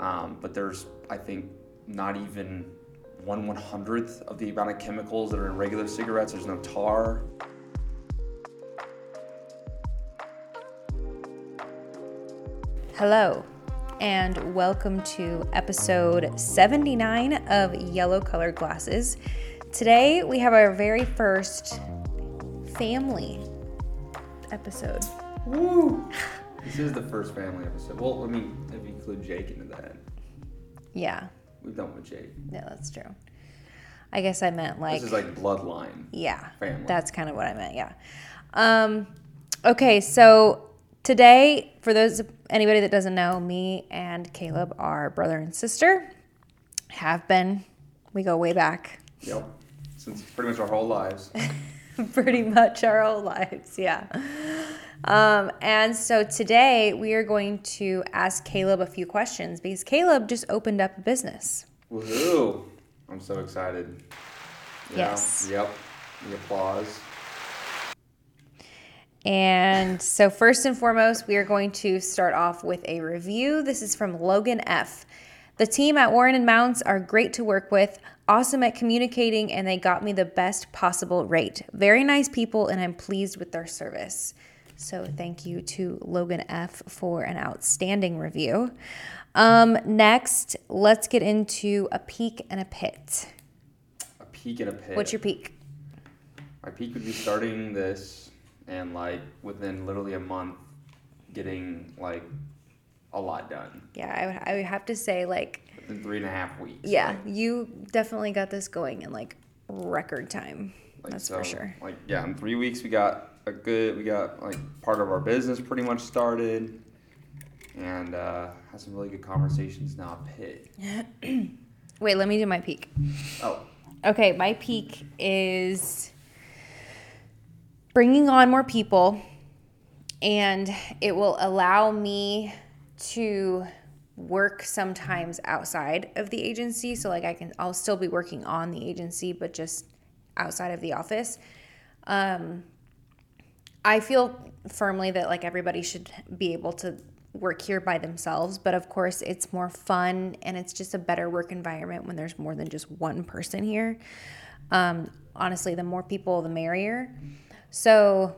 Um, but there's, I think, not even one one hundredth of the amount of chemicals that are in regular cigarettes. There's no tar. Hello, and welcome to episode 79 of Yellow Colored Glasses. Today we have our very first family episode. Woo! This is the first family episode. Well, I mean, include Jake into that, Yeah, we've done with Jake. yeah, that's true. I guess I meant like, This is like bloodline. yeah, family. that's kind of what I meant. Yeah. Um, okay, so today, for those anybody that doesn't know, me and Caleb are brother and sister. Have been. We go way back. Yep. Since pretty much our whole lives. pretty much our whole lives. Yeah. Um, and so today we are going to ask Caleb a few questions because Caleb just opened up a business. Woohoo! I'm so excited. Yeah, Yes. Yep. The applause. And so, first and foremost, we are going to start off with a review. This is from Logan F. The team at Warren and Mounts are great to work with, awesome at communicating, and they got me the best possible rate. Very nice people, and I'm pleased with their service. So, thank you to Logan F for an outstanding review. Um, next, let's get into a peak and a pit. A peak and a pit. What's your peak? My peak would be starting this and like within literally a month getting like a lot done. Yeah, I would, I would have to say, like, Within three and a half weeks. Yeah, Like, you definitely got this going in like record time. like, That's for sure. Like yeah, in three weeks we got a good we got like part of our business pretty much started and uh had some really good conversations now at Pit. Wait, let me do my peak. Oh, Okay, my peak is bringing on more people, and it will allow me to work sometimes outside of the agency. So, like, I can, I'll still be working on the agency, but just outside of the office. Um, I feel firmly that like everybody should be able to work here by themselves, but of course it's more fun and it's just a better work environment when there's more than just one person here. Um, honestly, the more people, the merrier. So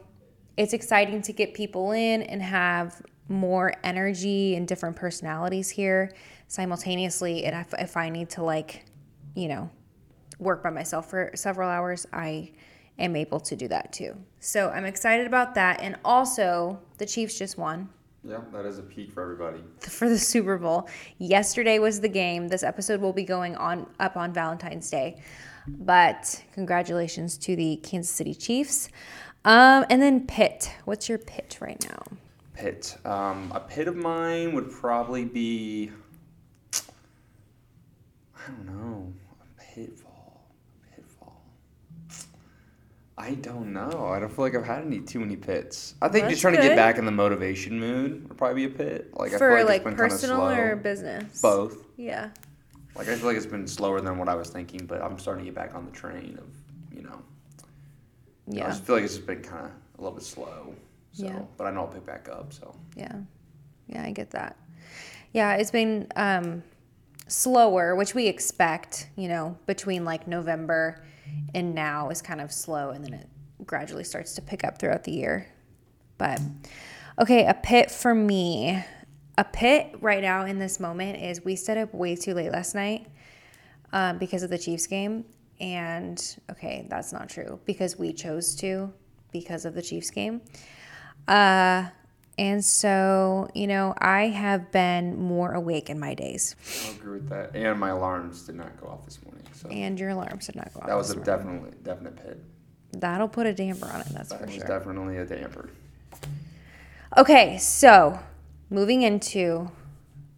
it's exciting to get people in and have more energy and different personalities here simultaneously. And if, if I need to like, you know, work by myself for several hours, I am able to do that too. So I'm excited about that. And also, the Chiefs just won yeah, that is a peak for everybody. for the Super Bowl. Yesterday was the game. This episode will be going on up on Valentine's Day. But congratulations to the Kansas City Chiefs. Um, and then Pit. What's your pit right now? Pit. Um, a pit of mine would probably be I don't know. A pitfall. I don't know. I don't feel like I've had any too many pits. I think That's just trying to good. get back in the motivation mood would probably be a pit. Like I For feel like, like it's been kinda personal slow. or business? both. Yeah. Like I feel like it's been slower than what I was thinking, but I'm starting to get back on the train of you know. I Yeah. just feel like it's just been kind of a little bit slow. So, Yeah. but I know I'll pick back up. So. Yeah. Yeah, I get that. Yeah, it's been um, slower, which we expect, you know, between like November and now is kind of slow and then it gradually starts to pick up throughout the year. But okay, a pit for me. A pit right now in this moment is we stayed up way too late last night um, because of the Chiefs game. And okay, that's not true because we chose to because of the Chiefs game. Uh, and so, you know, I have been more awake in my days. I agree with that. And my alarms did not go off this morning, so And your alarms did not go off. that was a definitely definite pit. That'll put a damper on it, that's That for was sure. definitely a damper. Okay, so moving into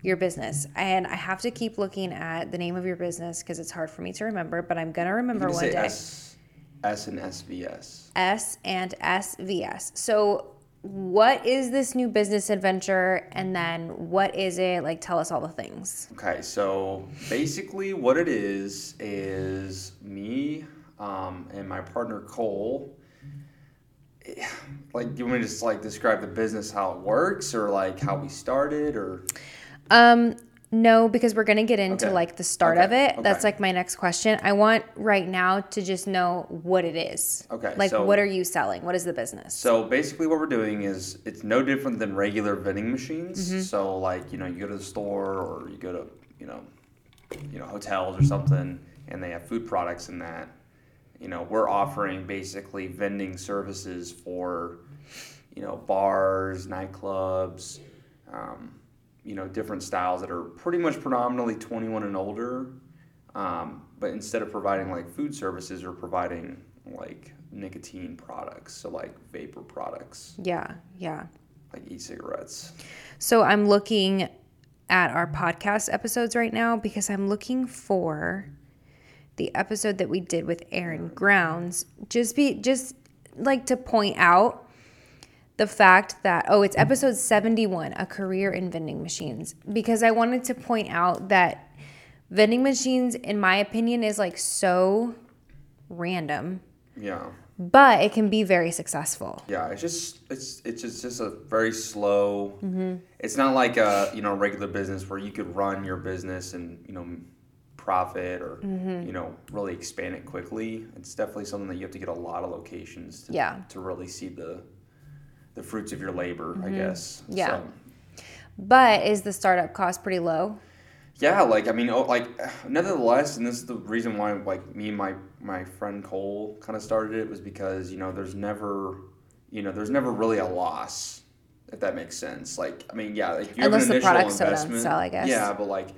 your business. And I have to keep looking at the name of your business because it's hard for me to remember, but I'm going to You remember one day. S, S and SVS. S and SVS. So, what is this new business adventure? And then what is it? Like, tell us all the things. Okay, so basically, what it is is me um, and my partner Cole. eh, Like, do you want me to just like describe the business, how it works, or like how we started, or Um, No, because we're gonna get into Okay. like the start Okay. of it. That's like my next question. I want right now to just know what it is. Okay, Like so- what are you selling? What is the business? So basically, what we're doing is it's no different than regular vending machines. Mm-hmm. So like you know, you go to the store or you go to you know, you know hotels or something, and they have food products in that. You know, we're offering basically vending services for, you know, bars, nightclubs, um, you know, different styles that are pretty much predominantly 21 and older. Um, but instead of providing like food services, we're providing like nicotine products, so like vapor products, yeah, yeah. like e-cigarettes. So I'm looking at our podcast episodes right now because I'm looking for the episode that we did with Aaron Grounds. Just be just like to point out the fact that oh, it's episode 71, a career in vending machines because I wanted to point out that vending machines in my opinion is like so random, Yeah, but it can be very successful. yeah. It's just it's it's just, just a very slow. Mm-hmm. It's not like a you know regular business where you could run your business and you know profit or mm-hmm. you know really expand it quickly. It's definitely something that you have to get a lot of locations to Yeah. to really see the the fruits of your labor. I guess. Yeah. So, But is the startup cost pretty low? Yeah, like I mean, oh, like nevertheless, and this is the reason why, like me and my my friend Cole kind of started it was because you know there's never, you know, there's never really a loss, if that makes sense. Like I mean, yeah, like you Unless have the an initial investment, sell, I guess. Yeah, but like,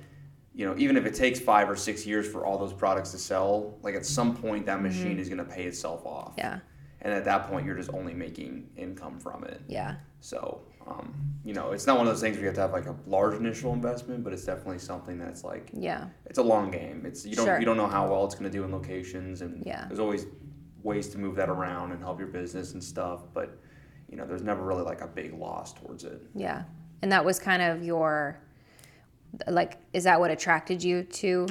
you know, even if it takes five or six years for all those products to sell, like at some point that machine is gonna pay itself off. Mm-hmm. Yeah. And at that point, you're just only making income from it. Yeah. So, um, you know, it's not one of those things where you have to have like a large initial investment, but it's definitely something that's like Yeah. it's a long game. It's you don't Sure. you don't know how well it's going to do in locations, and Yeah. there's always ways to move that around and help your business and stuff. But you know, there's never really like a big loss towards it. Yeah. And that was kind of your like is that what attracted you to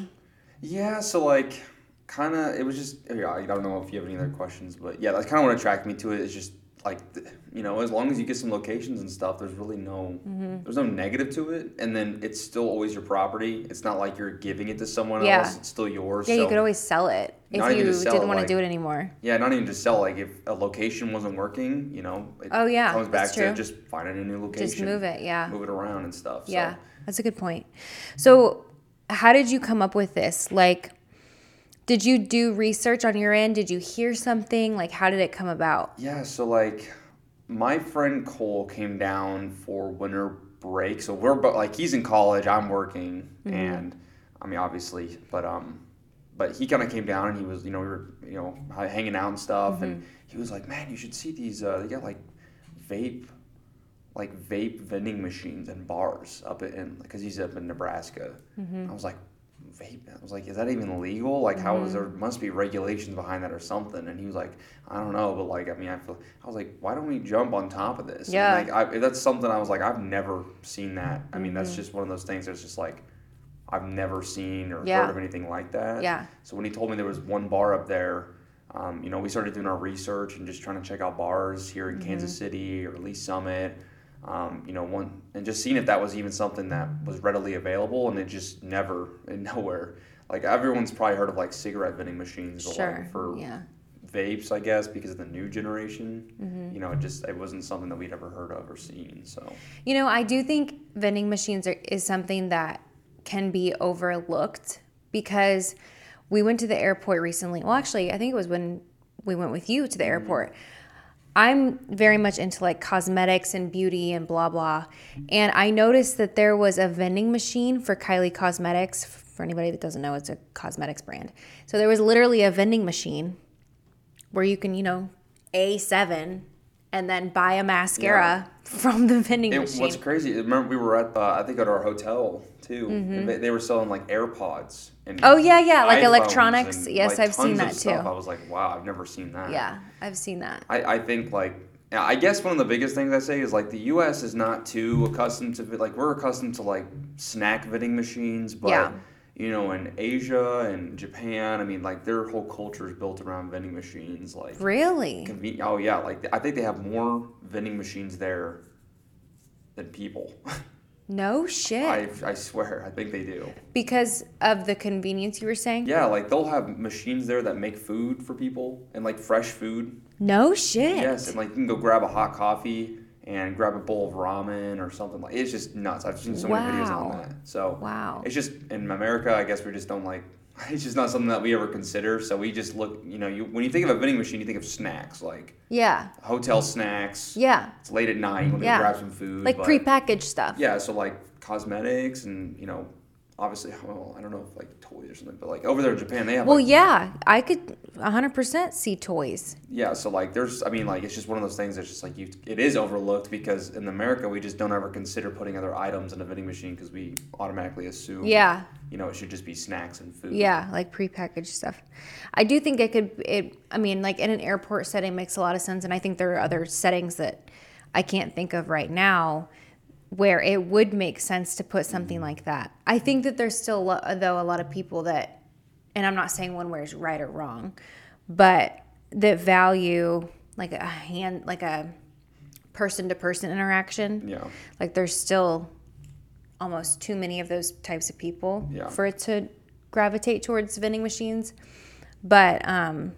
Yeah. So like, kind of, it was just yeah. I don't know if you have any other questions, but yeah, that's kind of what attracted me to it. Is just like you know, as long as you get some locations and stuff, there's really no Mm-hmm. there's no negative to it, and then it's still always your property. It's not like you're giving it to someone Yeah. else. It's still yours. Yeah, so, you could always sell it if Not even you to sell didn't want to do it anymore. Yeah, not even just sell. Like if a location wasn't working, you know, it Oh, yeah, comes back that's to just finding a new location, Just move it, yeah. move it around and stuff. so. Yeah. That's a good point. So, how did you come up with this? Like did you do research on your end? Did you hear something? Like how did it come about? Yeah, so like my friend Cole came down for winter break. So we're bo- like he's in college, I'm working, Mm-hmm. and I mean obviously, but um, but he kind of came down and he was you know we were you know hanging out and stuff, and Mm-hmm. he was like, man, you should see these. Uh, they got like vape, like vape vending machines and bars up in because he's up in Nebraska. Mm-hmm. I was like. Vape. I was like, is that even legal? Like, how is there Mm-hmm. must be regulations behind that or something? And he was like, I don't know, but like, I mean, I feel, I was like, why don't we jump on top of this? Yeah. And like, I, that's something I was like, I've never seen that. I mean, Mm-hmm. that's just one of those things that's just like, I've never seen or Yeah. heard of anything like that. Yeah. So when he told me there was one bar up there, um, you know, we started doing our research and just trying to check out bars here in Kansas Mm-hmm. City or Lee's Summit. Um, you know, one and just seeing if that was even something that was readily available, and it just never and nowhere. Like everyone's probably heard of like cigarette vending machines, Sure. like for yeah. vapes, I guess, because of the new generation. Mm-hmm. You know, it just it wasn't something that we'd ever heard of or seen. So You know, I do think vending machines are, is something that can be overlooked because we went to the airport recently. Well, actually, I think it was when we went with you to the airport. I'm very much into like cosmetics and beauty and blah blah. And I noticed that there was a vending machine for Kylie Cosmetics. For anybody that doesn't know, it's a cosmetics brand. So there was literally a vending machine where you can, you know, A7 and then buy a mascara from the vending it, machine. what's crazy? Remember we were at uh, I think at our hotel too. and They, they were selling like AirPods and Mm-hmm. Oh, yeah, yeah, like electronics. Yes, like, I've seen that stuff. too. I was like, wow, I've never seen that. Yeah, I've seen that. I, I think like I guess one of the biggest things I say is like the U.S. is not too accustomed to like we're accustomed to like snack vending machines, but Yeah. you know in Asia and Japan, I mean like their whole culture is built around vending machines. Like Really? conven- oh yeah, like I think they have more vending machines there than people. No shit. I, I swear, I think they do. because of the convenience you were saying? Yeah, like they'll have machines there that make food for people and like fresh food. No shit. Yes, and like you can go grab a hot coffee and grab a bowl of ramen or something like. It's just nuts. I've seen so many videos on that. So Wow. it's just in America. I guess we just don't like. It's just not something that we ever consider. So we just look. You know, you when you think of a vending machine, you think of snacks like Yeah. hotel snacks. Yeah. It's late at night. You want to Yeah. grab some food. Like but- prepackaged stuff. Yeah, so like cosmetics and you know, obviously, well, I don't know if like toys or something, but like over there in Japan, they have Well, like, yeah, I could 100% see toys. yeah. So like, there's, I mean, like it's just one of those things that's just like you, it is overlooked because in America we just don't ever consider putting other items in a vending machine because we automatically assume, Yeah. you know, it should just be snacks and food. Yeah, like prepackaged stuff. I do think it could it I mean, like in an airport setting makes a lot of sense and I think there are other settings that I can't think of right now where it would make sense to put something like that. I think that there's still though a lot of people that and I'm not saying one way is right or wrong, but that value like a hand like a person to person interaction. Yeah. Like there's still almost too many of those types of people Yeah. for it to gravitate towards vending machines. But um,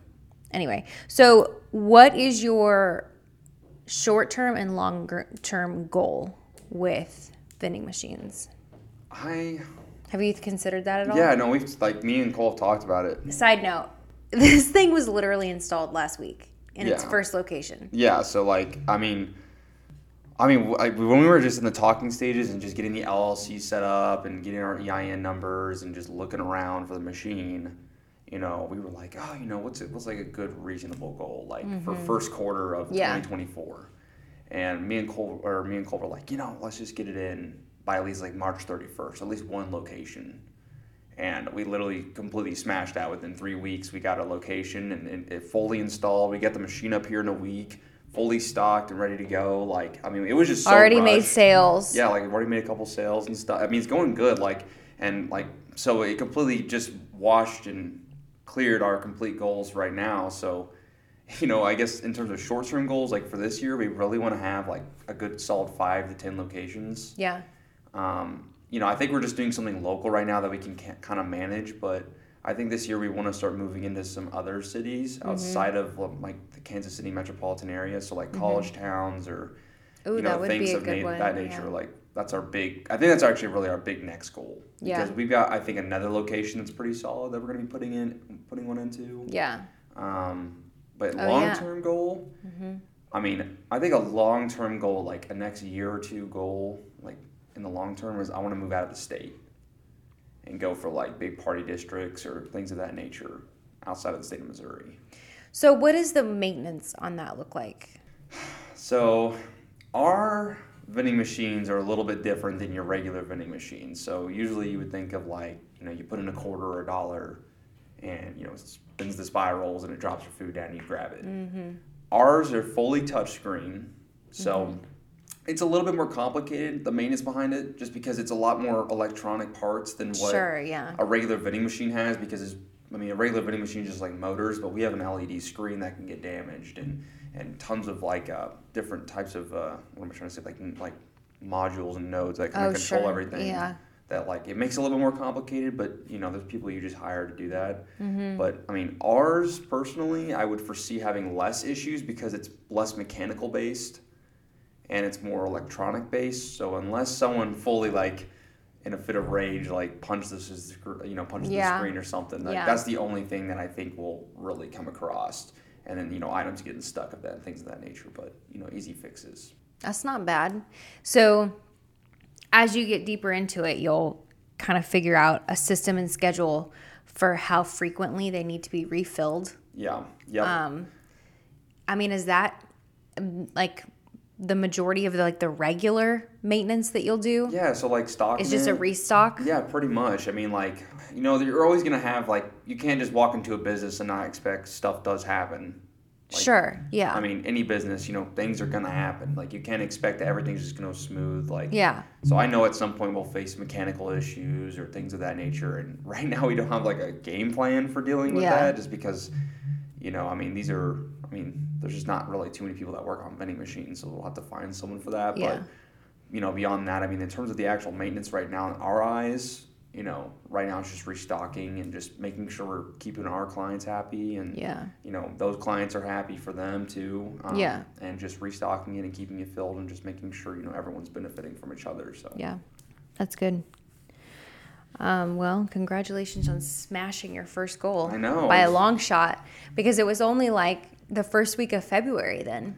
anyway, so what is your short term and longer term goal with vending machines? I, Have you considered that at all? yeah, no, we've like me and Cole have talked about it. Side note, this thing was literally installed last week in its first location. Yeah, so like, I mean, I mean, like, when we were just in the talking stages and just getting the LLC set up and getting our EIN numbers and just looking around for the machine, you know, we were like, oh, you know, what's it, what's like a good reasonable goal, like for mm-hmm. first quarter of Yeah. 2024, and me and Cole or me and Cole were like, you know, let's just get it in by at least like March 31st, at least one location. And we literally completely smashed that within three weeks. We got a location and, and it fully installed. We got the machine up here in a week, fully stocked and ready to go. Like, I mean, it was just so Already made sales. Yeah, like I've already made a couple sales and stuff. I mean, it's going good. Like, and like, so it completely just washed and cleared our complete goals right now. So, you know, I guess in terms of short term goals, like for this year, we really want to have like a good solid five to 10 locations. Yeah. Um, you know, I think we're just doing something local right now that we can kind of manage, but I think this year we want to start moving into some other cities Mm-hmm. outside of um, like the Kansas City metropolitan area, so like college towns or Mm-hmm. Ooh, you know that would things be a of na- that yeah. nature. Like that's our big. I think that's actually really our big next goal Yeah. because we've got I think another location that's pretty solid that we're going to be putting in putting one into. Yeah. Um, but Oh, long yeah. term goal, mm-hmm. I mean, I think a long term goal, like a next year or two goal, like in the long term, is I want to move out of the state and go for like big party districts or things of that nature outside of the state of Missouri. So, what does the maintenance on that look like? So, our vending machines are a little bit different than your regular vending machines. So, usually you would think of like, you know, you put in a quarter or a dollar and, you know, it spins the spirals and it drops your food down and you grab it. Ours are fully touchscreen. So, it's a little bit more complicated, the maintenance behind it, just because it's a lot more electronic parts than what Sure, yeah. a regular vending machine has because it's I mean a regular vending machine is just like motors, but we have an LED screen that can get damaged and and tons of like uh, different types of uh, what am I trying to say like like modules and nodes that kind Oh, of control sure. everything. Yeah. That like it makes it a little bit more complicated, but you know there's people you just hire to do that. Mm-hmm. But I mean ours personally, I would foresee having less issues because it's less mechanical based and it's more electronic based. So unless someone fully like in a fit of rage like punches the you know punches Yeah. the screen or something, like, Yeah. that's the only thing that I think will really come across. And then you know items getting stuck of that and things of that nature, but you know easy fixes. That's not bad. So, as you get deeper into it, you'll kind of figure out a system and schedule for how frequently they need to be refilled. Yeah. Yeah. Um, I mean, is that um, like the majority of the like the regular maintenance that you'll do? yeah. So like stock. It's just a restock. Yeah, pretty much. I mean, like, you know, you're always gonna have like you can't just walk into a business and not expect stuff does happen. Like, sure. Yeah. I mean, any business, you know, things are gonna happen. Like, you can't expect that everything's just gonna go smooth. Like, yeah. so I know at some point we'll face mechanical issues or things of that nature. And right now we don't have like a game plan for dealing with Yeah. that, just because, you know, I mean, these are, I mean, there's just not really too many people that work on vending machines, so we'll have to find someone for that. Yeah. you know, beyond that, I mean, in terms of the actual maintenance right now, in our eyes, you know, right now it's just restocking and just making sure we're keeping our clients happy and Yeah. you know those clients are happy for them too. Um, Yeah. And just restocking it and keeping it filled and just making sure you know everyone's benefiting from each other. So Yeah. That's good. Um, well, congratulations on smashing your first goal. I know. By a long shot. Because it was only like the first week of February then.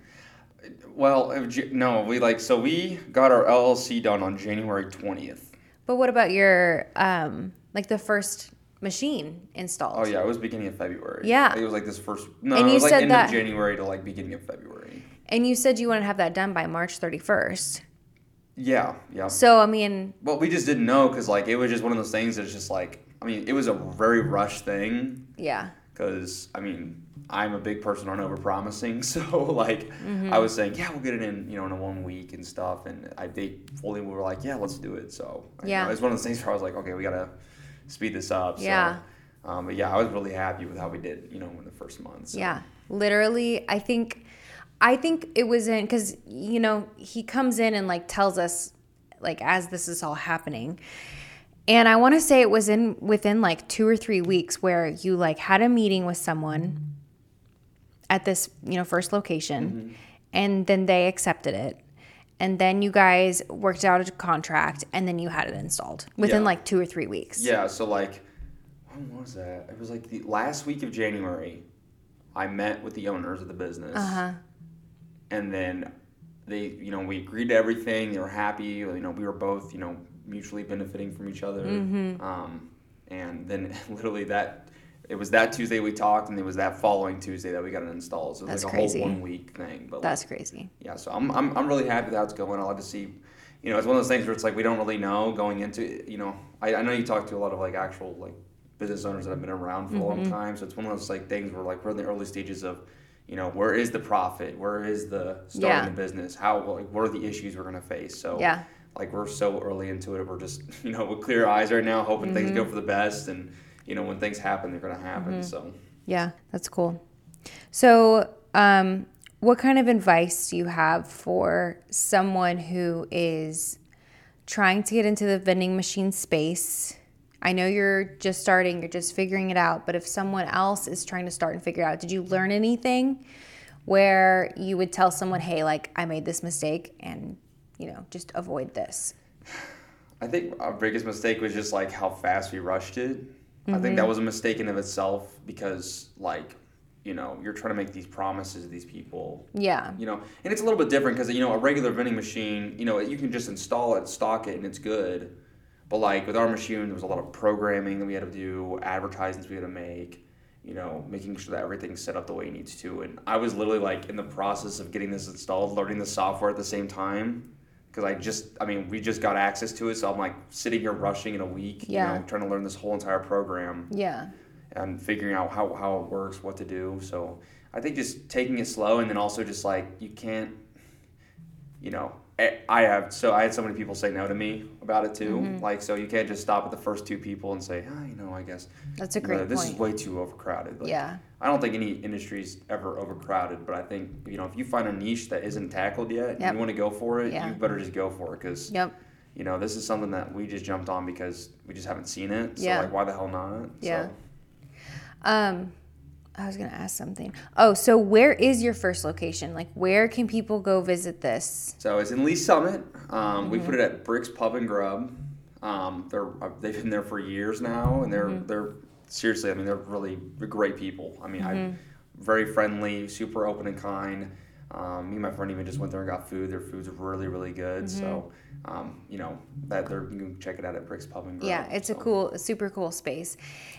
Well, no, we like so we got our LLC done on January twentieth. But what about your um like the first machine installed? Oh yeah, it was beginning of February. Yeah. it was like this first. No, And it was like end that- of January to like beginning of February. And you said you want to have that done by March 31st. Yeah, yeah. So, I mean, Well, we just didn't know because like it was just one of those things that's just like I mean it was a very rushed thing yeah. because I mean I'm a big person on overpromising, so like Mm-hmm. I was saying yeah we'll get it in you know in a one week and stuff, and I they fully were like yeah let's do it. So you Yeah. know, it's one of those things where I was like okay we gotta speed this up. So, Yeah. Um, but yeah, I was really happy with how we did you know in the first month. So. Yeah, literally, I think, I think it was in because you know he comes in and like tells us like as this is all happening, and I want to say it was in within like two or three weeks where you like had a meeting with someone at this you know first location, and then they accepted it. And then you guys worked out a contract, and then you had it installed within Yeah. like two or three weeks. Yeah, so like, when was that? It was like the last week of January. I met with the owners of the business, Uh huh. and then they, you know, we agreed to everything. They were happy. You know, we were both, you know, mutually benefiting from each other. Mm-hmm. Um, and then literally that, it was that Tuesday we talked, and it was that following Tuesday that we got it installed. So it was That's like a crazy. whole one week thing. But That's like, That's crazy. yeah, so I'm, I'm, I'm really happy with how it's going. I like to see, you know, it's one of those things where it's like we don't really know going into. You know, I, I know you talk to a lot of like actual like business owners that have been around for a long mm-hmm. time. So it's one of those like things where like we're in the early stages of, you know, where is the profit? Where is the starting Yeah. the business? How like what are the issues we're gonna face? So Yeah. like we're so early into it. We're just you know with clear eyes right now, hoping things mm-hmm. go for the best, and you know when things happen, they're gonna happen. So. Yeah, that's cool. So, um, what kind of advice do you have for someone who is trying to get into the vending machine space? I know you're just starting, you're just figuring it out, but if someone else is trying to start and figure out, did you learn anything where you would tell someone, hey, like, I made this mistake and, you know, just avoid this? I think our biggest mistake was just like how fast we rushed it. I think Mm-hmm. that was a mistake in of itself because like, you know, you're trying to make these promises to these people, Yeah. you know, and it's a little bit different because you know a regular vending machine, you know, you can just install it, stock it, and it's good. But like with our machine, there was a lot of programming that we had to do, advertisements we had to make, you know, making sure that everything's set up the way it needs to. And I was literally like in the process of getting this installed, learning the software at the same time. Because I just, I mean, we just got access to it, so I'm like sitting here rushing in a week, Yeah. you know, trying to learn this whole entire program Yeah. and figuring out how, how it works, what to do. So I think just taking it slow and then also just like you can't, you know, I- I have so I had so many people say no to me about it too. Mm-hmm. Like so you can't just stop at the first two people and say, ah, you know, I guess That's a great this point. is way too overcrowded. Like, yeah. I don't think any industry's ever overcrowded, but I think you know if you find a niche that isn't tackled yet, and Yep. you want to go for it, Yeah. you better just go for it because Yep. you know this is something that we just jumped on because we just haven't seen it. So Yeah. like, why the hell not? Yeah. So, Um, I was gonna ask something. Oh, so where is your first location? Like, where can people go visit this? So it's in Lee's Summit. Um, Mm-hmm. We put it at Brick's Pub and Grub. Um, they're uh, they've been there for years now, and they're Mm-hmm. they're seriously. I mean, they're really great people. I mean, Mm-hmm. I'm very friendly, super open and kind. Um, me and my friend even just went there and got food. Their food's really really good. So, Mm-hmm. um, you know that they're you can check it out at Brick's Pub and Grill. Yeah, it's a cool, super cool space.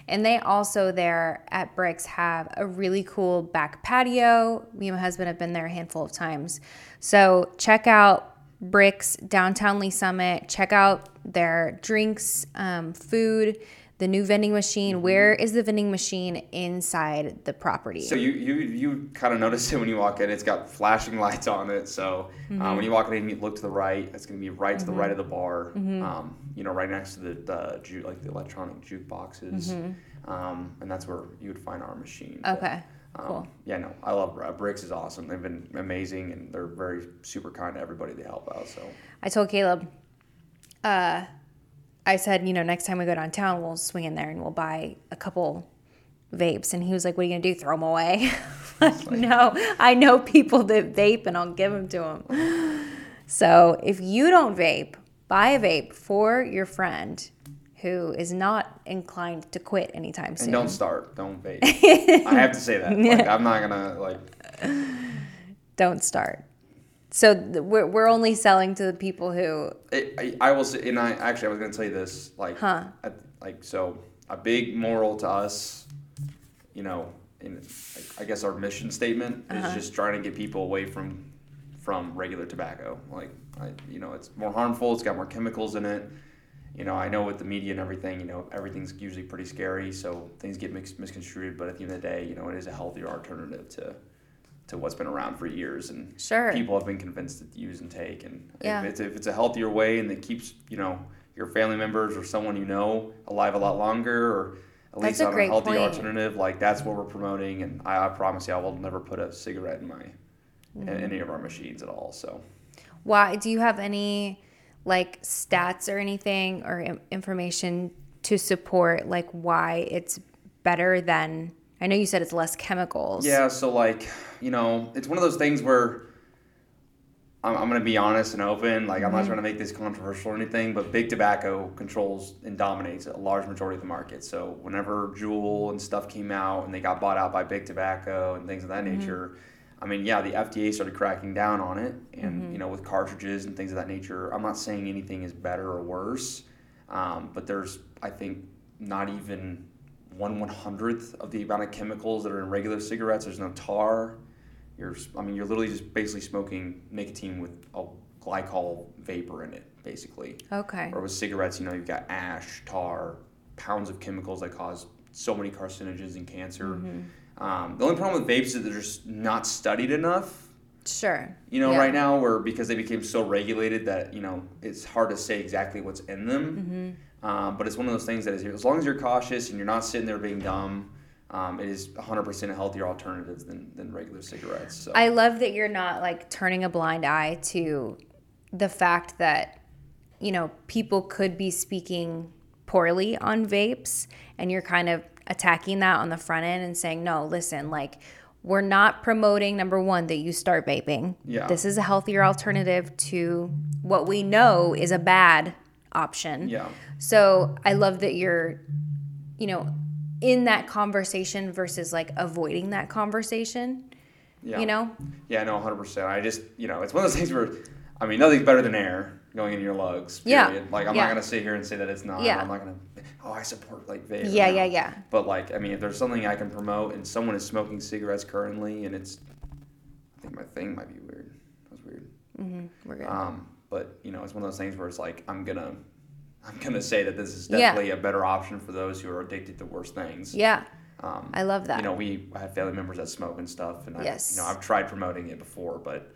And they also there at Brick's have a really cool back patio. Me and my husband have been there a handful of times. So check out Brick's downtown Lee's Summit. Check out their drinks, um, food, the new vending machine. Where is the vending machine inside the property? So you you you kind of notice it when you walk in. It's got flashing lights on it. So Mm-hmm. uh, when you walk in, you look to the right. It's going to be right to the right of the bar. Mm-hmm. Um, you know, right next to the, the ju- like the electronic jukeboxes, um, and that's where you would find our machine. Okay. Um, Cool. Yeah, no, I love uh, Brick's is awesome. They've been amazing and they're very super kind to everybody they help out. So I told Caleb, uh, I said, you know, next time we go downtown, we'll swing in there and we'll buy a couple vapes. And he was like, what are you going to do? Throw them away? like, no, I know people that vape and I'll give them to them. So if you don't vape, buy a vape for your friend who is not inclined to quit anytime and soon. don't start, don't vape. I have to say that. Like, I'm not gonna like. Don't start. So we're, we're only selling to the people who, It, I, I will say, and I actually I was gonna tell you this, like, Huh. at, like so a big moral to us, you know, in I guess our mission statement Uh-huh. is just trying to get people away from from regular tobacco. Like, I, you know, it's more harmful. It's got more chemicals in it. You know, I know with the media and everything, you know, everything's usually pretty scary, so things get mix, misconstrued. But at the end of the day, you know, it is a healthier alternative to to what's been around for years and Sure. people have been convinced to use and take. And Yeah. if, it's, if it's a healthier way and it keeps, you know, your family members or someone you know alive a lot longer or at That's least a on a great healthy point. alternative, like that's what we're promoting. And I, I promise you, I will never put a cigarette in my Mm-hmm. in any of our machines at all. So Why do you have any like stats or anything or information to support like why it's better than I know you said it's less chemicals. yeah, so like you know, it's one of those things where. I'm, I'm going to be honest and open. Like, Mm-hmm. I'm not trying to make this controversial or anything, but big tobacco controls and dominates a large majority of the market. So, whenever Juul and stuff came out and they got bought out by big tobacco and things of that Mm-hmm. nature, I mean, yeah, the FDA started cracking down on it. And, Mm-hmm. you know, with cartridges and things of that nature, I'm not saying anything is better or worse, um, but there's, I think, not even one one hundredth of the amount of chemicals that are in regular cigarettes. There's no tar. You're, I mean, you're literally just basically smoking nicotine with a glycol vapor in it, basically. Okay. Or with cigarettes, you know, you've got ash, tar, pounds of chemicals that cause so many carcinogens and cancer. Mm-hmm. Um, the only problem with vapes is they're just not studied enough. Sure. You know, Yeah. right now, where because they became so regulated that you know it's hard to say exactly what's in them. Mm-hmm. Um, but it's one of those things that is as long as you're cautious and you're not sitting there being dumb, um, it is 100% a healthier alternative than, than regular cigarettes. So. I love that you're not like turning a blind eye to the fact that you know people could be speaking poorly on vapes and you're kind of attacking that on the front end and saying no listen like we're not promoting number one that you start vaping Yeah. this is a healthier alternative to what we know is a bad option yeah. so I love that you're, you know, in that conversation versus like avoiding that conversation. Yeah. You know? Yeah, no, 100%. I just, you know, it's one of those things where, I mean, nothing's better than air going into your lugs. Yeah. Like, I'm Yeah. not going to sit here and say that it's not. Yeah. I'm not going to, oh, I support, like, vape. Yeah, yeah, yeah. But, like, I mean, if there's something I can promote and someone is smoking cigarettes currently and it's, I think my thing might be weird. That's weird. We're good. Um, but, you know, it's one of those things where it's like, I'm going to, I'm going to say that this is Yeah. definitely a better option for those who are addicted to worse things. yeah. Um, I love that. you know, we have family members that smoke and stuff, and Yes. I, you know, I've tried promoting it before, but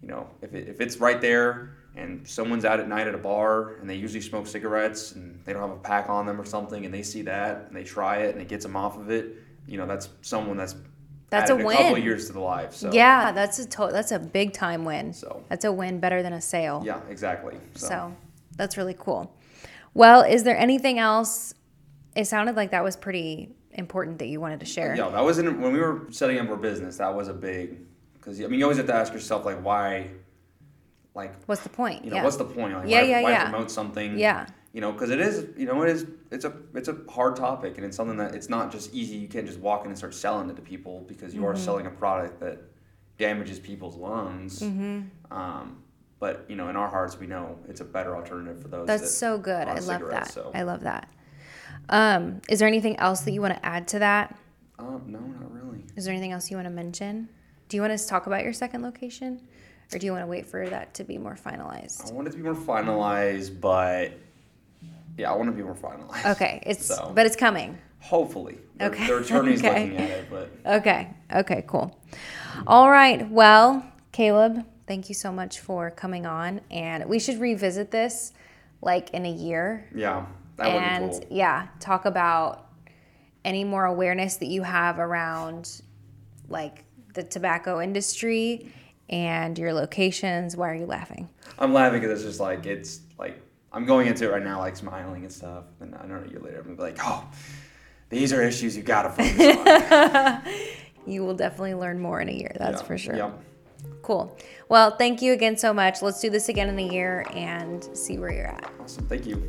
you know, if, it, if it's right there and someone's out at night at a bar and they usually smoke cigarettes and they don't have a pack on them or something, and they see that and they try it and it gets them off of it, you know, that's someone that's That's a a couple win. years to the life. So Yeah, that's a to- that's a big time win. So That's a win better than a sale. yeah, exactly. So, So that's really cool. Well, is there anything else? It sounded like that was pretty important that you wanted to share. yeah, that was in, when we were setting up our business. That was a big because I mean, you always have to ask yourself like why, like What's the point? you know, yeah. what's the point? Like, Yeah, why, yeah, why yeah. promote something? Yeah. You know, because it is, you know, it is, it's a, it's a hard topic, and it's something that it's not just easy. You can't just walk in and start selling it to people because you are Mm-hmm. selling a product that damages people's lungs. Mm-hmm. Um, but you know, in our hearts, we know it's a better alternative for those. That's that so good. I love that. So, I love that. Um, is there anything else that you want to add to that? um, no, not really. Is there anything else you want to mention? Do you want us to talk about your second location, or do you want to wait for that to be more finalized? I want it to be more finalized, but yeah, I want to be more finalized. Okay, it's So- but it's coming. Hopefully, the, Okay. Their attorney's Okay. looking at it, but Okay. Okay. Cool. All right. Well, Caleb, thank you so much for coming on, and we should revisit this like in a year, yeah, that would and be cool. yeah, talk about any more awareness that you have around like the tobacco industry and your locations. Why are you laughing? I'm laughing because it's just like it's like I'm going into it right now, like smiling and stuff. And I don't know a year later, I'm gonna be like, oh, these are issues you gotta focus on. You will definitely learn more in a year. That's Yeah, for sure. Yeah. Cool. Well, thank you again so much. Let's do this again in a year and see where you're at. Awesome. Thank you.